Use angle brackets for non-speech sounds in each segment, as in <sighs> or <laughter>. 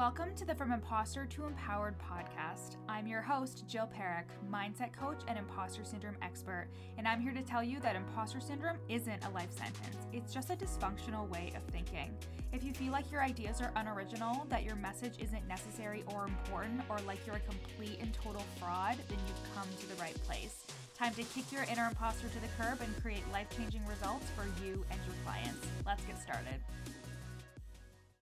Welcome to the From Imposter to Empowered podcast. I'm your host, Jill Parekh, mindset coach and imposter syndrome expert, and I'm here to tell you that imposter syndrome isn't a life sentence. It's just a dysfunctional way of thinking. If you feel like your ideas are unoriginal, that your message isn't necessary or important, or like you're a complete and total fraud, then you've come to the right place. Time to kick your inner imposter to the curb and create life changing results for you and your clients. Let's get started.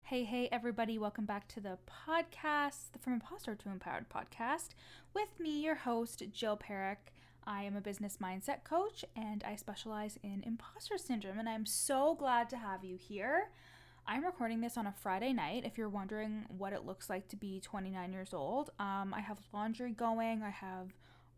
Hey, hey, everybody, welcome back to the podcast, the From Imposter to Empowered podcast, with me, your host, Jill Parekh. I am a business mindset coach and I specialize in imposter syndrome, and I'm so glad to have you here. I'm recording this on a Friday night. If you're wondering what it looks like to be 29 years old, um, I have laundry going, I have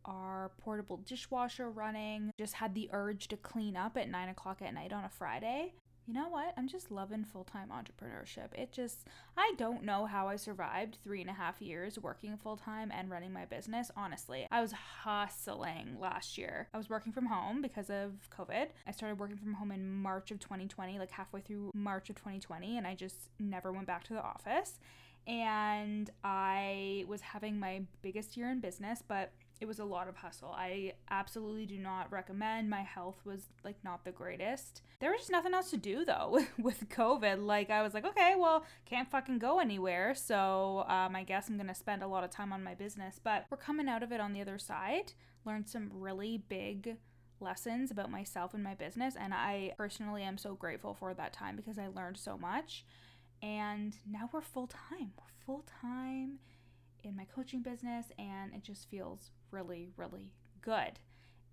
our portable dishwasher running. Just had the urge to clean up at 9 o'clock at night on a Friday you know what? I'm just loving full time entrepreneurship. It just, I don't know how I survived three and a half years working full time and running my business. Honestly, I was hustling last year. I was working from home because of COVID. I started working from home in March of 2020, like halfway through March of 2020, and I just never went back to the office. And I was having my biggest year in business, but it was a lot of hustle. I absolutely do not recommend. My health was like not the greatest. There was just nothing else to do though <laughs> with COVID. Like I was like, okay, well, can't fucking go anywhere. So um, I guess I'm gonna spend a lot of time on my business. But we're coming out of it on the other side. Learned some really big lessons about myself and my business. And I personally am so grateful for that time because I learned so much. And now we're full time. We're full time in my coaching business and it just feels really, really good.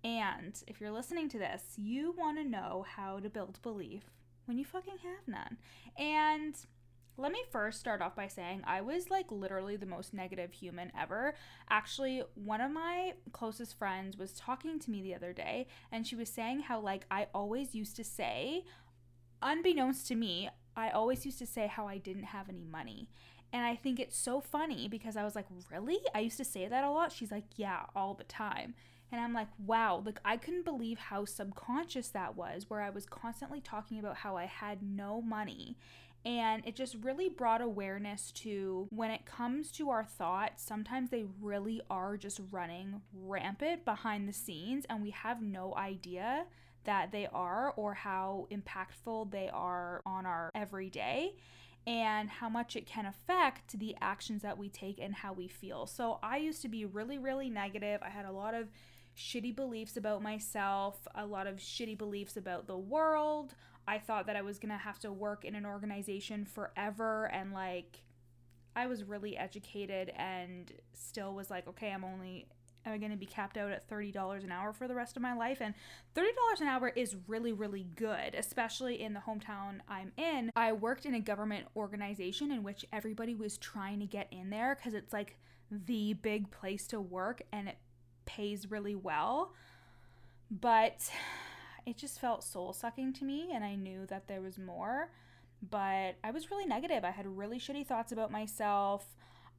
And if you're listening to this, you want to know how to build belief when you fucking have none. And let me first start off by saying I was like literally the most negative human ever. Actually, one of my closest friends was talking to me the other day and she was saying how like I always used to say, unbeknownst to me, I always used to say how I didn't have any money. And I think it's so funny because I was like, really? I used to say that a lot. She's like, yeah, all the time. And I'm like, wow, like I couldn't believe how subconscious that was, where I was constantly talking about how I had no money. And it just really brought awareness to when it comes to our thoughts, sometimes they really are just running rampant behind the scenes, and we have no idea that they are or how impactful they are on our everyday and how much it can affect the actions that we take and how we feel. So I used to be really, really negative. I had a lot of shitty beliefs about myself, a lot of shitty beliefs about the world. I thought that I was gonna have to work in an organization forever and like I was really educated and still was like, okay, I'm only am going to be capped out at $30 an hour for the rest of my life? And $30 an hour is really, really good, especially in the hometown I'm in. I worked in a government organization in which everybody was trying to get in there because it's like the big place to work and it pays really well. But it just felt soul sucking to me, and I knew that there was more. But I was really negative. I had really shitty thoughts about myself.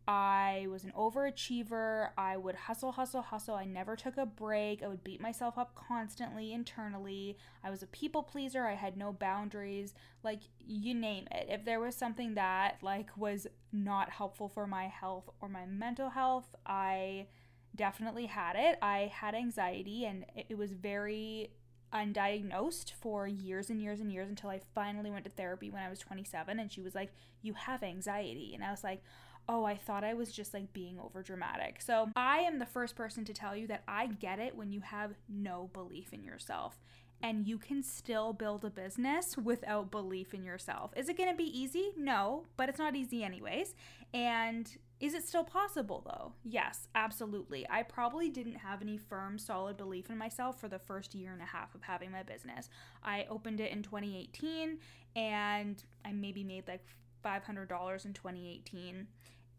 I was an overachiever. I would hustle, hustle, hustle. I never took a break. I would beat myself up constantly internally. I was a people pleaser. I had no boundaries. Like you name it. If there was something that like was not helpful for my health or my mental health, I definitely had it. I had anxiety and it was very undiagnosed for years and years and years until I finally went to therapy when I was 27 and she was like, "You have anxiety." And I was like, oh, I thought I was just like being over dramatic. So I am the first person to tell you that I get it when you have no belief in yourself. And you can still build a business without belief in yourself. Is it gonna be easy? No, but it's not easy anyways. And is it still possible though? Yes, absolutely. I probably didn't have any firm, solid belief in myself for the first year and a half of having my business. I opened it in 2018 and I maybe made like $500 in 2018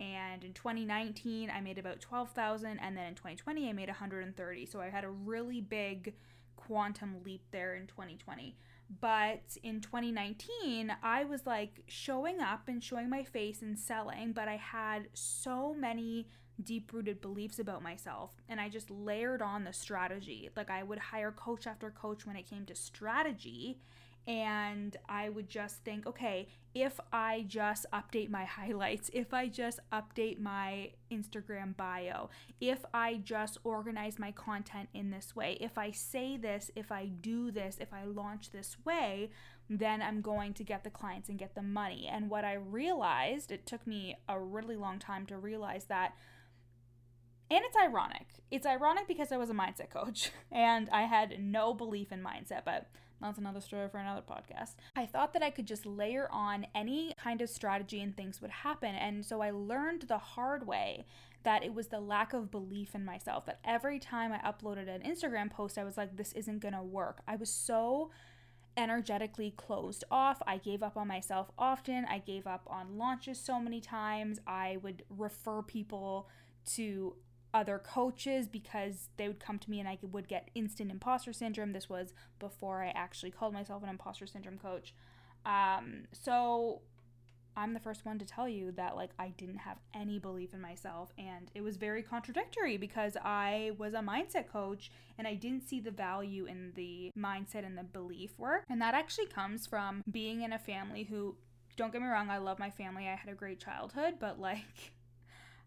and in 2019 i made about 12000 and then in 2020 i made 130 so i had a really big quantum leap there in 2020 but in 2019 i was like showing up and showing my face and selling but i had so many deep rooted beliefs about myself and i just layered on the strategy. Like i would hire coach after coach when it came to strategy And I would just think, okay, if I just update my <laughs> highlights, if I just update my Instagram bio, if I just organize my content in this way, if I say this, if I do this, if I launch this way, then I'm going to get the clients and get the money. And what I realized, it took me a really long time to realize that and it's ironic. It's ironic because I was a mindset coach <laughs> and I had no belief in mindset, but that's another story for another podcast. I thought that I could just layer on any kind of strategy and things would happen. And so I learned the hard way that it was the lack of belief in myself. That every time I uploaded an Instagram post, I was like, this isn't gonna work. I was so energetically closed off. I gave up on myself often. I gave up on launches so many times. I would refer people to other coaches because they would come to me and I would get instant imposter syndrome. This was before I actually called myself an imposter syndrome coach. Um, so I'm the first one to tell you that like I didn't have any belief in myself and it was very contradictory because I was a mindset coach and I didn't see the value in the mindset and the belief work. And that actually comes from being in a family who don't get me wrong, I love my family. I had a great childhood, but like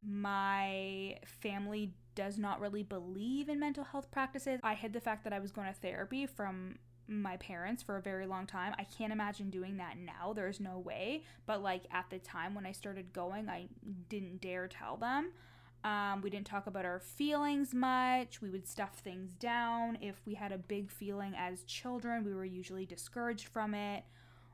my family does not really believe in mental health practices. I hid the fact that I was going to therapy from my parents for a very long time. I can't imagine doing that now. There's no way. But like at the time when I started going, I didn't dare tell them. Um, we didn't talk about our feelings much. We would stuff things down. If we had a big feeling as children, we were usually discouraged from it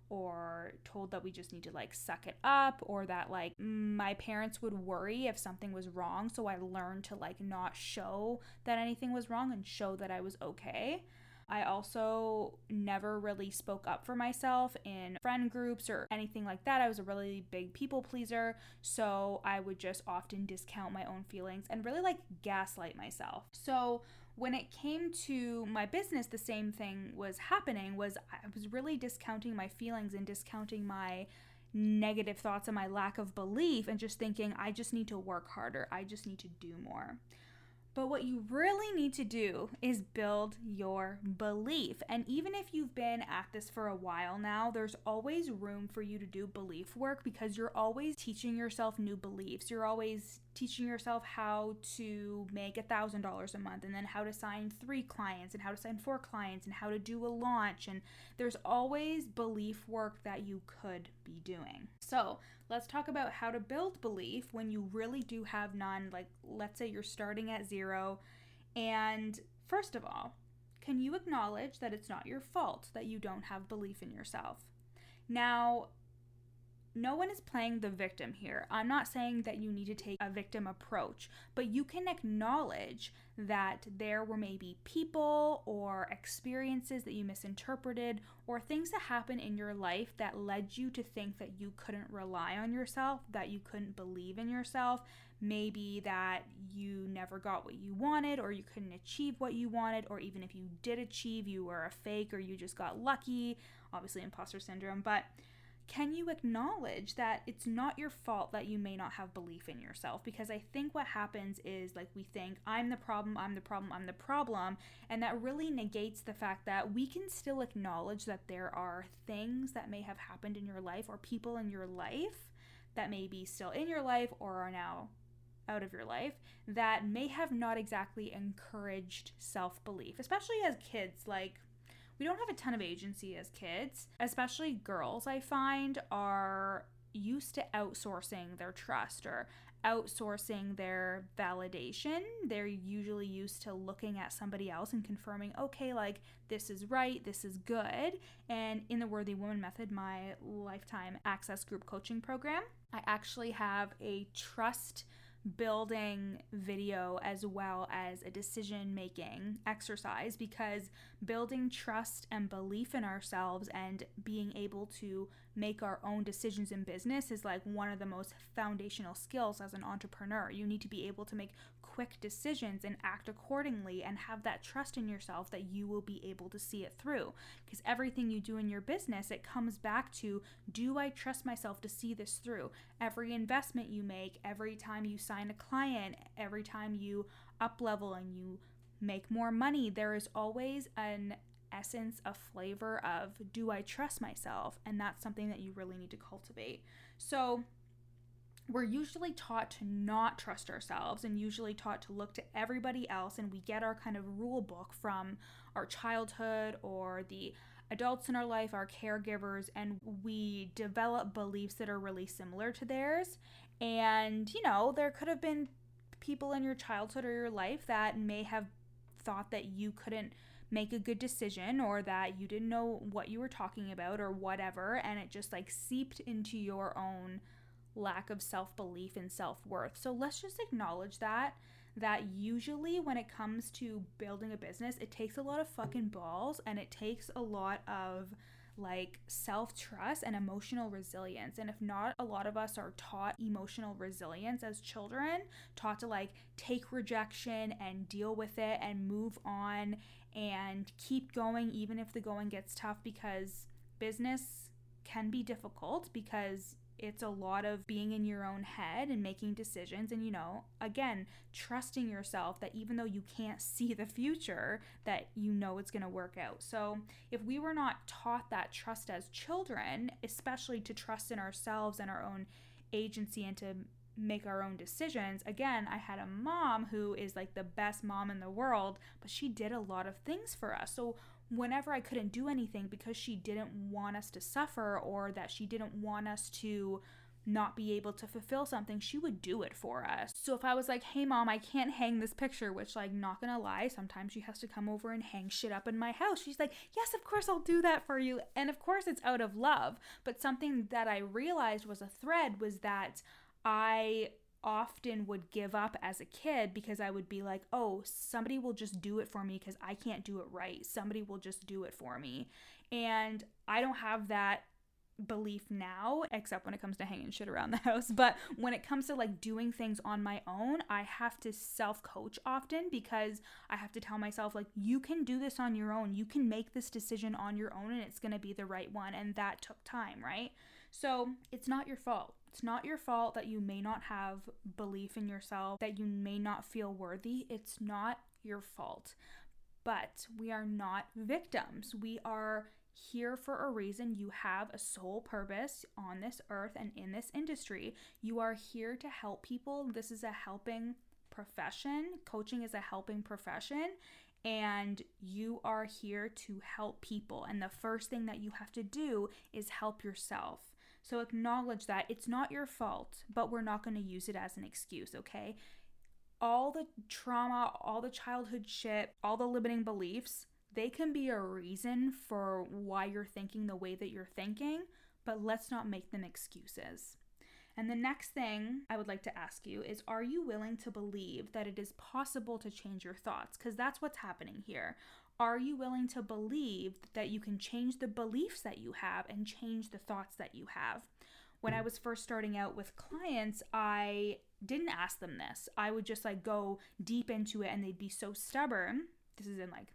or told that we just need to like suck it up or that like my parents would worry if something was wrong so i learned to like not show that anything was wrong and show that i was okay I also never really spoke up for myself in friend groups or anything like that. I was a really big people pleaser, so I would just often discount my own feelings and really like gaslight myself. So when it came to my business the same thing was happening was i was really discounting my feelings and discounting my negative thoughts and my lack of belief and just thinking i just need to work harder. I just need to do more but what you really need to do is build your belief. And even if you've been at this for a while now, there's always room for you to do belief work because you're always teaching yourself new beliefs. You're always teaching yourself how to make a thousand dollars a month and then how to sign three clients and how to sign four clients and how to do a launch and there's always belief work that you could be doing so let's talk about how to build belief when you really do have none like let's say you're starting at zero. And first of all can you acknowledge that it's not your fault that you don't have belief in yourself? Now no one is playing the victim here. I'm not saying that you need to take a victim approach, but you can acknowledge that there were maybe people or experiences that you misinterpreted or things that happened in your life that led you to think that you couldn't rely on yourself, that you couldn't believe in yourself, maybe that you never got what you wanted or you couldn't achieve what you wanted or even if you did achieve you were a fake or you just got lucky, obviously imposter syndrome, but can you acknowledge that it's not your fault that you may not have belief in yourself? Because I think what happens is like we think, I'm the problem, I'm the problem, I'm the problem. And that really negates the fact that we can still acknowledge that there are things that may have happened in your life or people in your life that may be still in your life or are now out of your life that may have not exactly encouraged self belief, especially as kids. Like, we don't have a ton of agency as kids, especially girls, I find, are used to outsourcing their trust or outsourcing their validation. They're usually used to looking at somebody else and confirming, okay, like this is right, this is good. And in the Worthy Woman Method, my lifetime access group coaching program, I actually have a trust building video as well as a decision making exercise because building trust and belief in ourselves and being able to make our own decisions in business is like one of the most foundational skills as an entrepreneur. You need to be able to make quick decisions and act accordingly and have that trust in yourself that you will be able to see it through. Because everything you do in your business, it comes back to do I trust myself to see this through? Every investment you make, every time you sign a client, every time you up level and you make more money, there is always an essence, a flavor of do I trust myself? And that's something that you really need to cultivate. So, we're usually taught to not trust ourselves and usually taught to look to everybody else and we get our kind of rule book from our childhood or the adults in our life, our caregivers, and we develop beliefs that are really similar to theirs. And, you know, there could have been people in your childhood or your life that may have thought that you couldn't make a good decision or that you didn't know what you were talking about or whatever and it just like seeped into your own lack of self-belief and self-worth. So let's just acknowledge that that usually when it comes to building a business, it takes a lot of fucking balls and it takes a lot of like self trust and emotional resilience. And if not, a lot of us are taught emotional resilience as children, taught to like take rejection and deal with it and move on and keep going, even if the going gets tough, because business can be difficult because it's a lot of being in your own head and making decisions and you know again trusting yourself that even though you can't <laughs> see the future that you know it's going to work out. So if we were not taught that trust as children especially to trust in ourselves and our own agency and to make our own decisions. Again, I had a mom who is like the best mom in the world, but she did a lot of things for us. So whenever I couldn't do anything because she didn't want us to suffer or that she didn't want us to not be able to fulfill something, she would do it for us. So if I was like, hey mom, I can't hang this picture, which, like, not gonna lie, sometimes she has to come over and hang shit up in my house. She's like, yes, of course I'll do that for you. And of course it's out of love. But something that I realized was a thread was that I often would give up as a kid because I would be like, oh, somebody will just do it for me because I can't do it right. Somebody will just do it for me. And I don't have that belief now, except when it comes to hanging shit around the <laughs> house. But when it comes to like doing things on my own, I have to self coach often because I have to tell myself, like, you can do this on your own. You can make this decision on your own and it's going to be the right one. And that took time, right? So it's not your fault. It's not your fault that you may not have belief in yourself, that you may not feel worthy. It's not your fault. But we are not victims. We are here for a reason. You have a sole purpose on this earth and in this industry. You are here to help people. This is a helping profession. Coaching is a helping profession. And you are here to help people. And the first thing that you have to do is help yourself. So acknowledge that it's not your fault, but we're not going to use it as an excuse, okay? All the trauma, all the childhood shit, all the limiting beliefs, they can be a reason for why you're thinking the way that you're thinking, but let's not make them excuses. And the next thing I would like to ask you is Are you willing to believe that it is possible to change your thoughts? Because that's what's happening here. Are you willing to believe that you can change the beliefs that you have and change the thoughts that you have? When I hmm. was first starting out with clients, I didn't ask them this. I would just like go deep into it and they'd be so stubborn. This is in like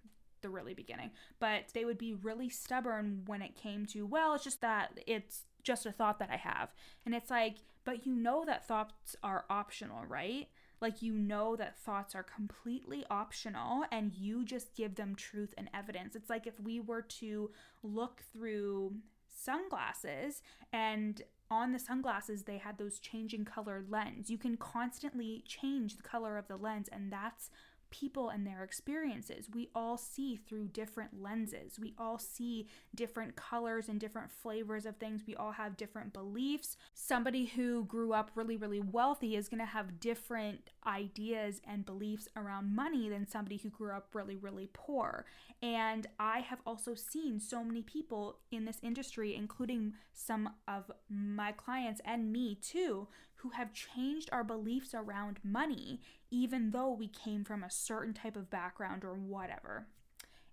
the really beginning, but they would be really stubborn when it came to, well, it's just that it's just a thought that I have. And it's like, but you know that thoughts are optional, right? Like, you know that thoughts are completely optional and you just give them truth and evidence. It's like if we were to look through sunglasses and on the sunglasses they had those changing color lens you can constantly change the color of the lens and that's people and their experiences. We all see through different lenses. We all see different colors and different flavors of things. We all have different beliefs. Somebody who grew up really, really wealthy is going to have different ideas and beliefs around money than somebody who grew up really, really poor. And I have also seen so many people in this industry, including some of my clients and me too, who have changed our beliefs around money, even though we came from a certain type of background or whatever.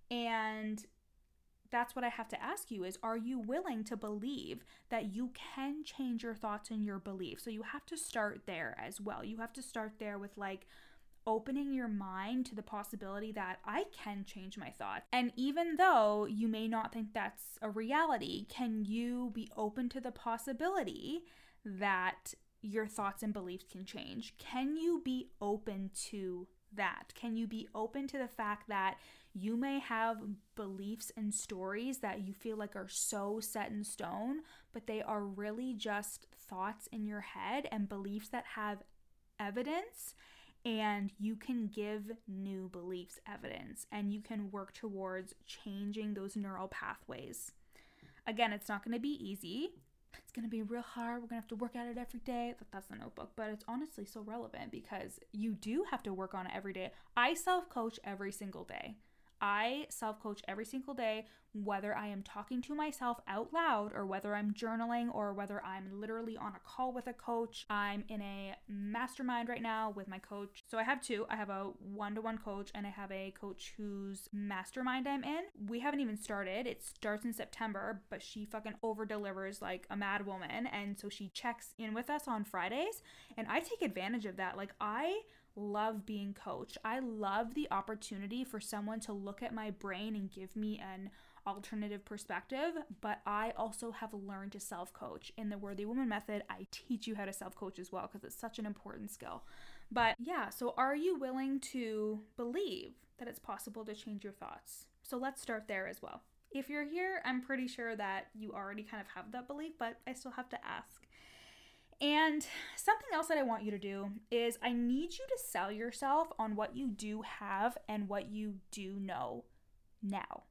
And that's what I have to ask you is are you willing to believe that you can change your thoughts and your beliefs? So you have to start there as well. You have to start there with like opening your mind to the possibility that I can change my thoughts. And even though you may not think that's a reality, can you be open to the possibility that your thoughts and beliefs can change? Can you be open to that? Can you be open to the fact that you may have beliefs and stories that you feel like are so set in stone, but they are really just thoughts in your head and beliefs that have evidence? And you can give new beliefs evidence and you can work towards changing those neural pathways. Again, it's not going to be easy it's going to be real hard. We're going to have to work at it every day. That's the notebook. But it's honestly so relevant because you do have to work on it every day. I self coach every single day. I self coach every single day, whether I am talking to myself out loud or whether I'm journaling or whether I'm literally on a call with a coach. I'm in a mastermind right now with my coach. So I have two I have a one to one coach and I have a coach whose mastermind I'm in. We haven't even started, it starts in September, but she fucking over delivers like a mad woman. And so she checks in with us on Fridays. And I take advantage of that. Like, I love being coached. I love the opportunity for someone to look at my brain and give me an alternative perspective, but I also have learned to self coach. In the Worthy Woman method, I teach you how to self coach as well because it's such an important skill. But yeah, so are you willing to believe that it's possible to change your thoughts? So let's start there as well. If you're here, I'm pretty sure that you already kind of have that belief, but I still have to ask and something else that I want you to do is I need you to sell yourself on what you do have and what you do know now.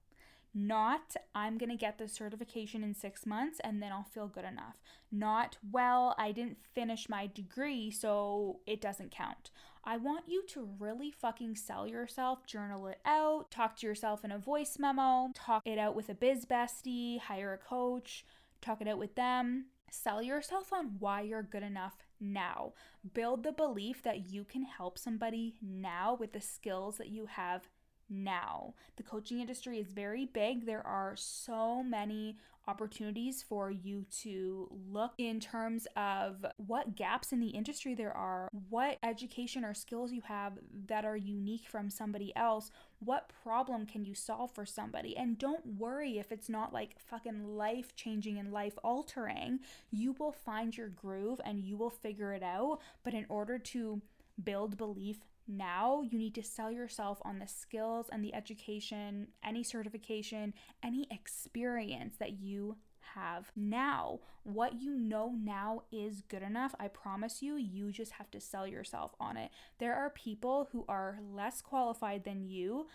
Not, I'm going to get the certification in six months and then I'll feel good enough. Not, well, I didn't finish my degree, so it doesn't count. I want you to really fucking sell yourself, journal it out, talk to yourself in a voice memo, talk it out with a biz bestie, hire a coach, talk it out with them Sell yourself on why you're good enough now. Build the belief that you can help somebody now with the skills that you have now. The coaching industry is very big. There are so many opportunities for you to look in terms of what gaps in the industry there are, what education or skills you have that are unique from somebody else, what problem can you solve for somebody? And don't worry if it's not like fucking life changing and life altering. You will find your groove and you will figure it out. But in order to build belief now you need to sell yourself on the skills and the education, any certification, any experience that you have now. What you know now is good enough. I promise you, you just have to sell yourself on it. There are people who are less qualified than you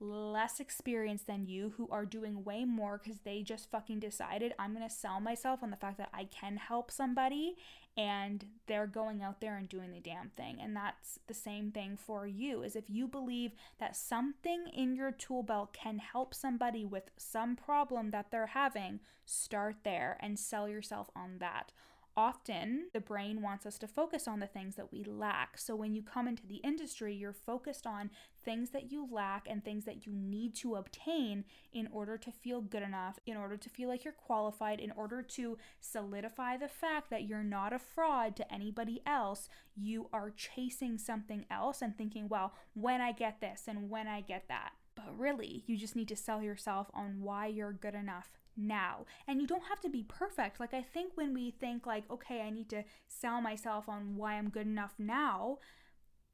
less experienced than you who are doing way more because they just fucking decided I'm gonna sell myself on the fact that I can help somebody and they're going out there and doing the damn thing. And that's the same thing for you is if you believe that something in your tool belt can help somebody with some problem that they're having, start there and sell yourself on that often the brain wants us to focus on the things that we lack. So when you come into the industry, you're focused on things that you lack and things that you need to obtain in order to feel good enough, in order to feel like you're qualified, in order to solidify the fact that you're not a fraud to anybody else. You are chasing something else and thinking, well, when I get this and when I get that. But really, you just need to sell yourself on why you're good enough now. And you don't have to be perfect. Like, I think when we think, like, okay, I need to sell myself on why I'm good enough now,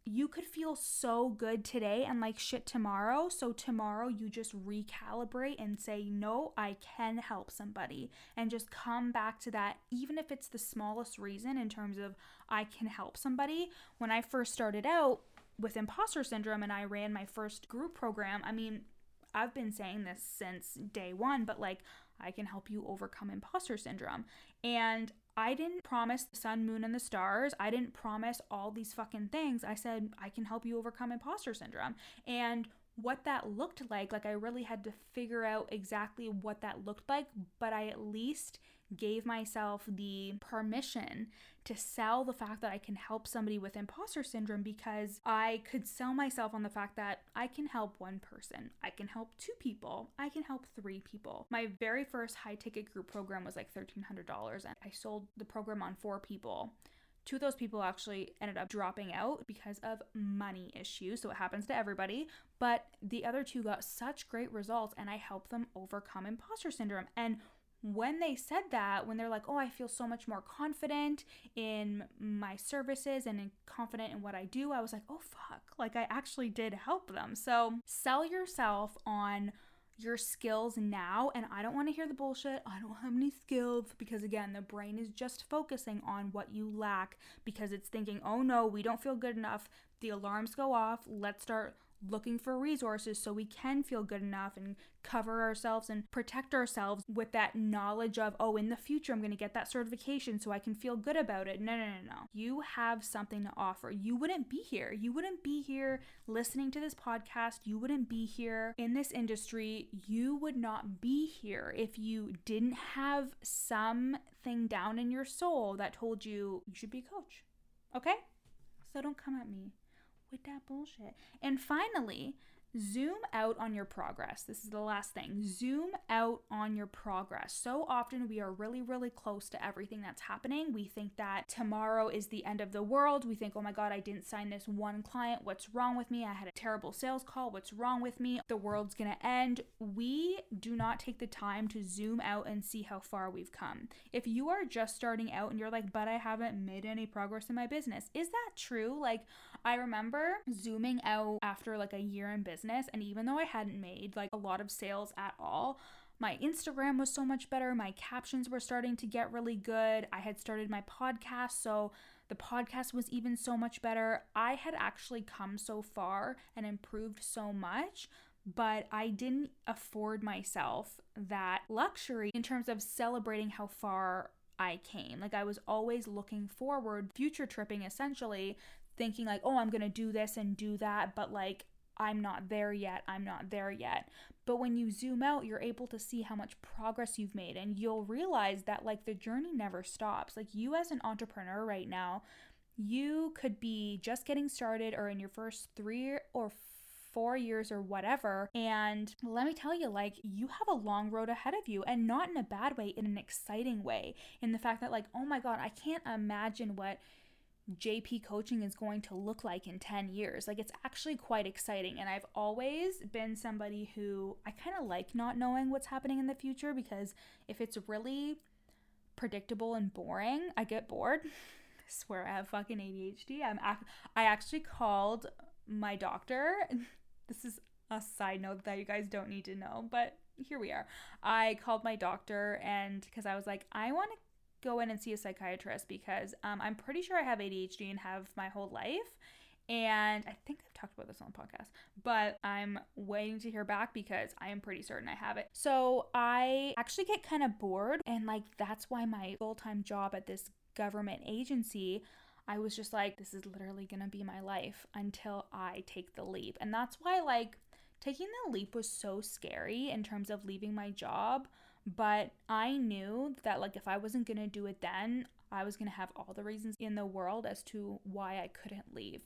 you could feel so good today and like shit tomorrow. So, tomorrow you just recalibrate and say, no, I can help somebody. And just come back to that, even if it's the smallest reason in terms of I can help somebody. When I first started out, with imposter syndrome and I ran my first group program, I mean, I've been saying this since day one, but like I can help you overcome imposter syndrome. And I didn't promise the sun, moon, and the stars. I didn't promise all these fucking things. I said, I can help you overcome imposter syndrome. And what that looked like, like I really had to figure out exactly what that looked like, but I at least gave myself the permission to sell the fact that I can help somebody with imposter syndrome because I could sell myself on the fact that I can help one person, I can help two people, I can help three people. My very first high ticket group program was like $1,300, and I sold the program on four people. Two of those people actually ended up dropping out because of money issues. So it happens to everybody. But the other two got such great results, and I helped them overcome imposter syndrome. And when they said that, when they're like, oh, I feel so much more confident in my services and confident in what I do, I was like, oh, fuck. Like, I actually did help them. So, sell yourself on your skills now. And I don't want to hear the bullshit. I don't have any skills because, again, the brain is just focusing on what you lack because it's thinking, oh no, we don't feel good enough. The alarms go off. Let's start looking for resources so we can feel good enough and cover ourselves and protect ourselves with that knowledge of, oh, in the future, I'm going to get that certification so I can feel good about it. No, no, no, no. You have something to offer. You wouldn't be here. You wouldn't be here listening to this podcast. You wouldn't be here in this industry. You would not be here if you didn't have something down in your soul that told you you should be a coach. Okay? So don't come at me with that bullshit. And finally, Zoom out on your progress. This is the last thing. Zoom out on your progress. So often we are really, really close to everything that's happening. We think that tomorrow is the end of the world. We think, oh my God, I didn't sign this one client. What's wrong with me? I had a terrible sales call. What's wrong with me? The world's gonna end. We do not take the time to zoom out and see how far we've come. If you are just starting out and you're like, but I haven't made any progress in my business, is that true? Like, I remember zooming out after like a year in business, and even though I hadn't made like a lot of sales at all, my Instagram was so much better. My captions were starting to get really good. I had started my podcast, so the podcast was even so much better. I had actually come so far and improved so much, but I didn't afford myself that luxury in terms of celebrating how far I came. Like I was always looking forward, future tripping essentially, thinking like, oh, I'm going to do this and do that, but like, I'm not there yet. I'm not there yet. But when you zoom out, you're able to see how much progress you've made and you'll realize that like the journey never stops. Like you as an entrepreneur right now, you could be just getting started or in your first 3 or four years or whatever. And let me tell you, like, you have a long road ahead of you and not in a bad way, in an exciting way. In the fact that, like, oh my God, I can't imagine what JP coaching is going to look like in 10 years. Like it's actually quite exciting. And I've always been somebody who I kind of like not knowing what's happening in the future because if it's really predictable and boring, I get bored. <laughs> I swear I have fucking ADHD. I'm ac- I actually called my doctor. <laughs> This is a side note that you guys don't need to know, but here we are. I called my doctor and because I was like, I want to go in and see a psychiatrist because um, I'm pretty sure I have ADHD and have my whole life. And I think I've talked about this on the podcast, but I'm waiting to hear back because I am pretty certain I have it. So I actually get kind of bored, and like that's why my full time job at this government agency. I was just like, this is literally gonna be my life until I take the leap. And that's why, like, taking the leap was so scary in terms of leaving my job but I knew that, like, if I wasn't going to do it then, I was going to have all the reasons in the world as to why I couldn't leave.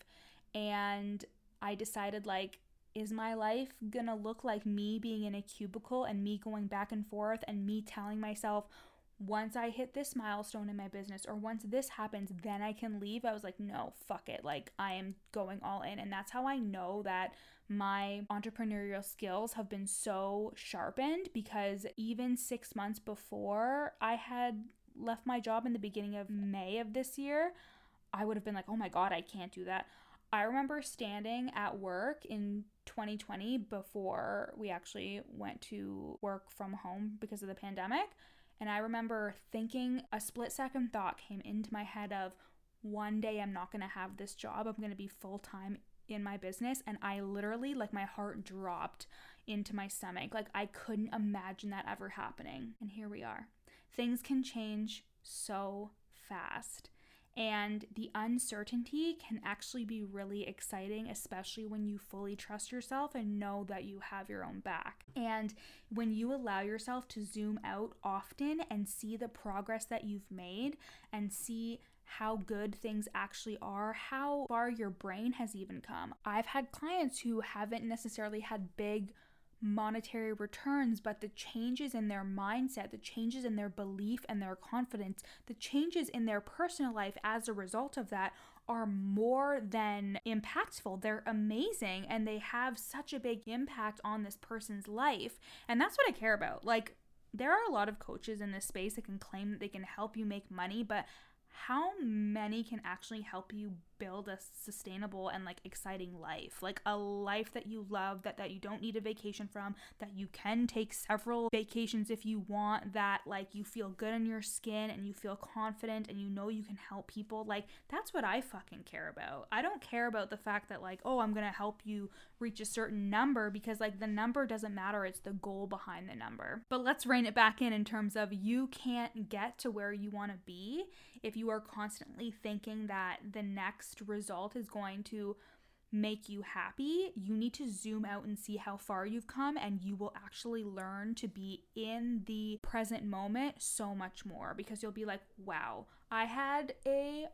And I decided, like, is my life gonna look like me being in a cubicle and me going back and forth and me telling myself, once I hit this milestone in my business or once this happens, then I can leave? I was like, no, fuck it. Like, I am going all in. And that's how I know that my entrepreneurial skills have been so sharpened because even six months before I had left my job in the beginning of May of this year, I would have been like, oh my God, I can't do that. I remember standing at work in 2020 before we actually went to work from home because of the pandemic. And I remember thinking a split second thought came into my head of one day I'm not going to have this job. I'm going to be full time in my business and I literally like my heart dropped into my stomach. Like I couldn't imagine that ever happening. And here we are. Things can change so fast. And the uncertainty can actually be really exciting, especially when you fully trust yourself and know that you have your own back. And when you allow yourself to zoom out often and see the progress that you've made and see how good things actually are, how far your brain has even come. I've had clients who haven't necessarily had big monetary returns, but the changes in their mindset, the changes in their belief and their confidence, the changes in their personal life as a result of that are more than impactful. They're amazing and they have such a big impact on this person's life. And that's what I care about. Like, there are a lot of coaches in this space that can claim that they can help you make money, but how many can actually help you build a sustainable and like exciting life? Like a life that you love that that you don't need a vacation from that you can take several vacations if you want that like you feel good in your skin and you feel confident and you know you can help people. Like that's what I fucking care about. I don't care about the fact that like oh I'm going to help you reach a certain number because like the number doesn't matter. It's the goal behind the number. But let's rein it back in in terms of you can't get to where you want to be if you are constantly thinking that the next result is going to make you happy, you need to zoom out and see how far you've come, and you will actually learn to be in the present moment so much more because you'll be like, wow, I had a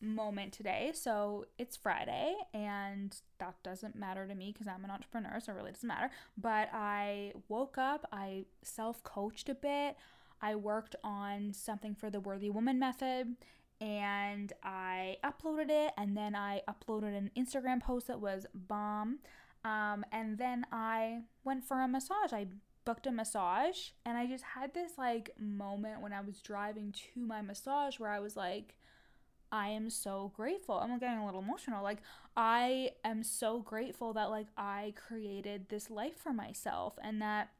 moment today. So it's Friday, and that doesn't matter to me because I'm an entrepreneur, so it really doesn't matter. But I woke up, I self coached a bit. I worked on something for the Worthy Woman method and I uploaded it, and then I uploaded an Instagram post that was bomb. Um, and then I went for a massage. I booked a massage, and I just had this like moment when I was driving to my massage where I was like, I am so grateful. I'm getting a little emotional. Like, I am so grateful that like I created this life for myself and that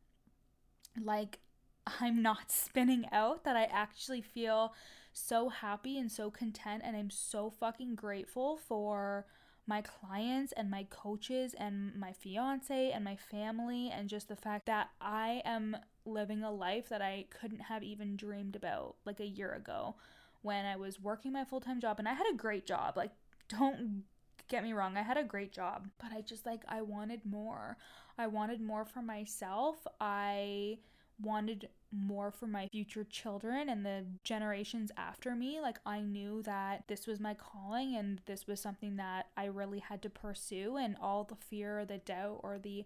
like I'm not <laughs> spinning out, that I actually feel so happy and so content and I'm so fucking grateful for my clients and my coaches and my fiance and my family and just the fact that I am living a life that I couldn't have even dreamed about like a year ago when I was working my full-time job and I had a great job like don't get me wrong I had a great job but I just like I wanted more. I wanted more for myself. I wanted more for my future children and the generations after me. Like, I knew that this was my calling and this was something that I really had to pursue, and all the fear or the doubt or the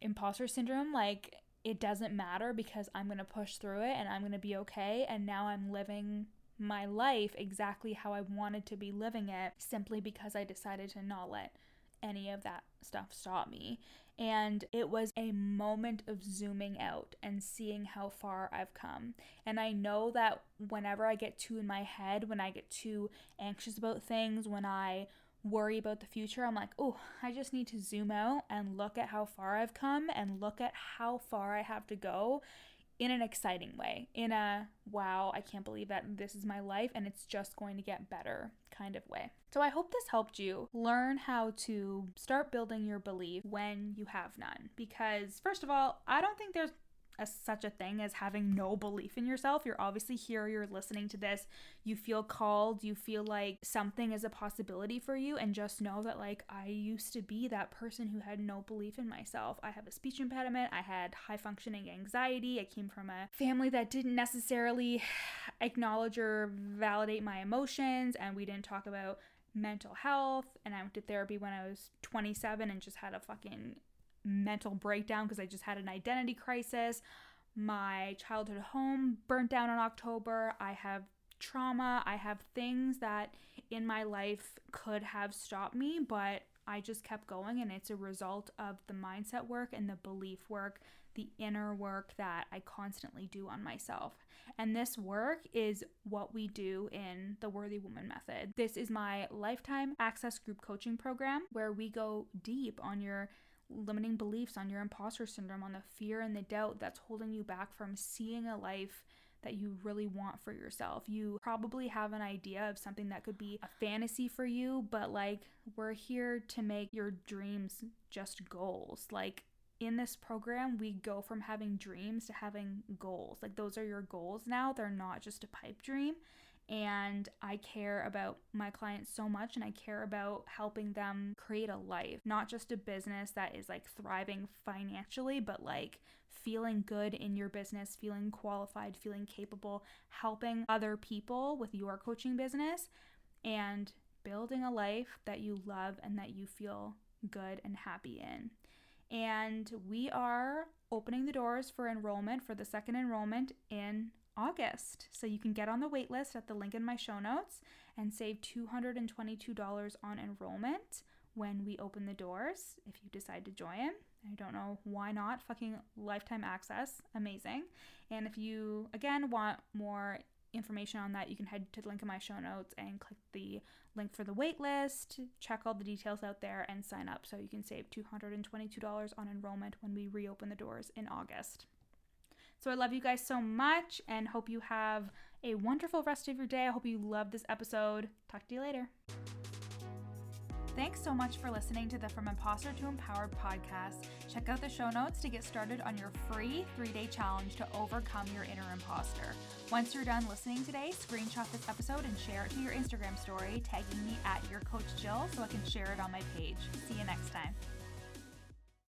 imposter syndrome, like, it doesn't matter because I'm going to push through it and I'm going to be okay. And now I'm living my life exactly how I wanted to be living it simply because I decided to not let any of that stuff stop me. And it was a moment of zooming out and seeing how far I've come. And I know that whenever I get too in my head, when I get too anxious about things, when I worry about the future, I'm like, oh, I just need to zoom out and look at how far I've come and look at how far I have to go in an exciting way, in a wow, I can't believe that this is my life and it's just going to get better kind of way. So I hope this helped you learn how to start building your belief when you have none. Because, first of all, I don't think there's a, such a thing as having no belief in yourself. You're obviously here, you're listening to this, you feel called, you feel like something is a possibility for you, and just know that, like, I used to be that person who had no belief in myself. I have a speech impediment, I had high functioning anxiety, I came from a family that didn't necessarily <sighs> acknowledge or validate my emotions, and we didn't talk about mental health and I went to therapy when I was 27 and just had a fucking mental breakdown because I just had an identity crisis. My childhood home burnt down in October. I have trauma. I have things that in my life could have stopped me, but I just kept going. And it's a result of the mindset work and the belief work, the inner work that I constantly do on myself. And this work is what we do in the Worthy Woman Method. This is my lifetime access group coaching program where we go deep on your limiting beliefs, on your imposter syndrome, on the fear and the doubt that's holding you back from seeing a life that you really want for yourself. You probably have an idea of something that could be a fantasy for you, but like we're here to make your dreams just goals. Like in this program, we go from having dreams to having goals. Like those are your goals now, they're not just a pipe dream and I care about my clients so much and I care about helping them create a life, not just a business that is like thriving financially, but like feeling good in your business, feeling qualified, feeling capable, helping other people with your coaching business and building a life that you love and that you feel good and happy in. And we are opening the doors for enrollment for the second enrollment in August. So you can get on the wait list at the link in my show notes and save $222 on enrollment when we open the doors if you decide to join. I don't know why not. Fucking lifetime access. Amazing. And if you, again, want more information on that, you can head to the link in my show notes and click the link for the waitlist. Check all the details out there and sign up so you can save $222 on enrollment when we reopen the doors in August. So I love you guys so much and hope you have a wonderful rest of your day. I hope you love this episode. Talk to you later. Thanks so much for listening to the From Imposter to Empowered podcast. Check out the show notes to get started on your free three day challenge to overcome your inner imposter. Once you're done listening today, screenshot this episode and share it to your Instagram story, tagging me at your coach Jill so I can share it on my page. See you next time.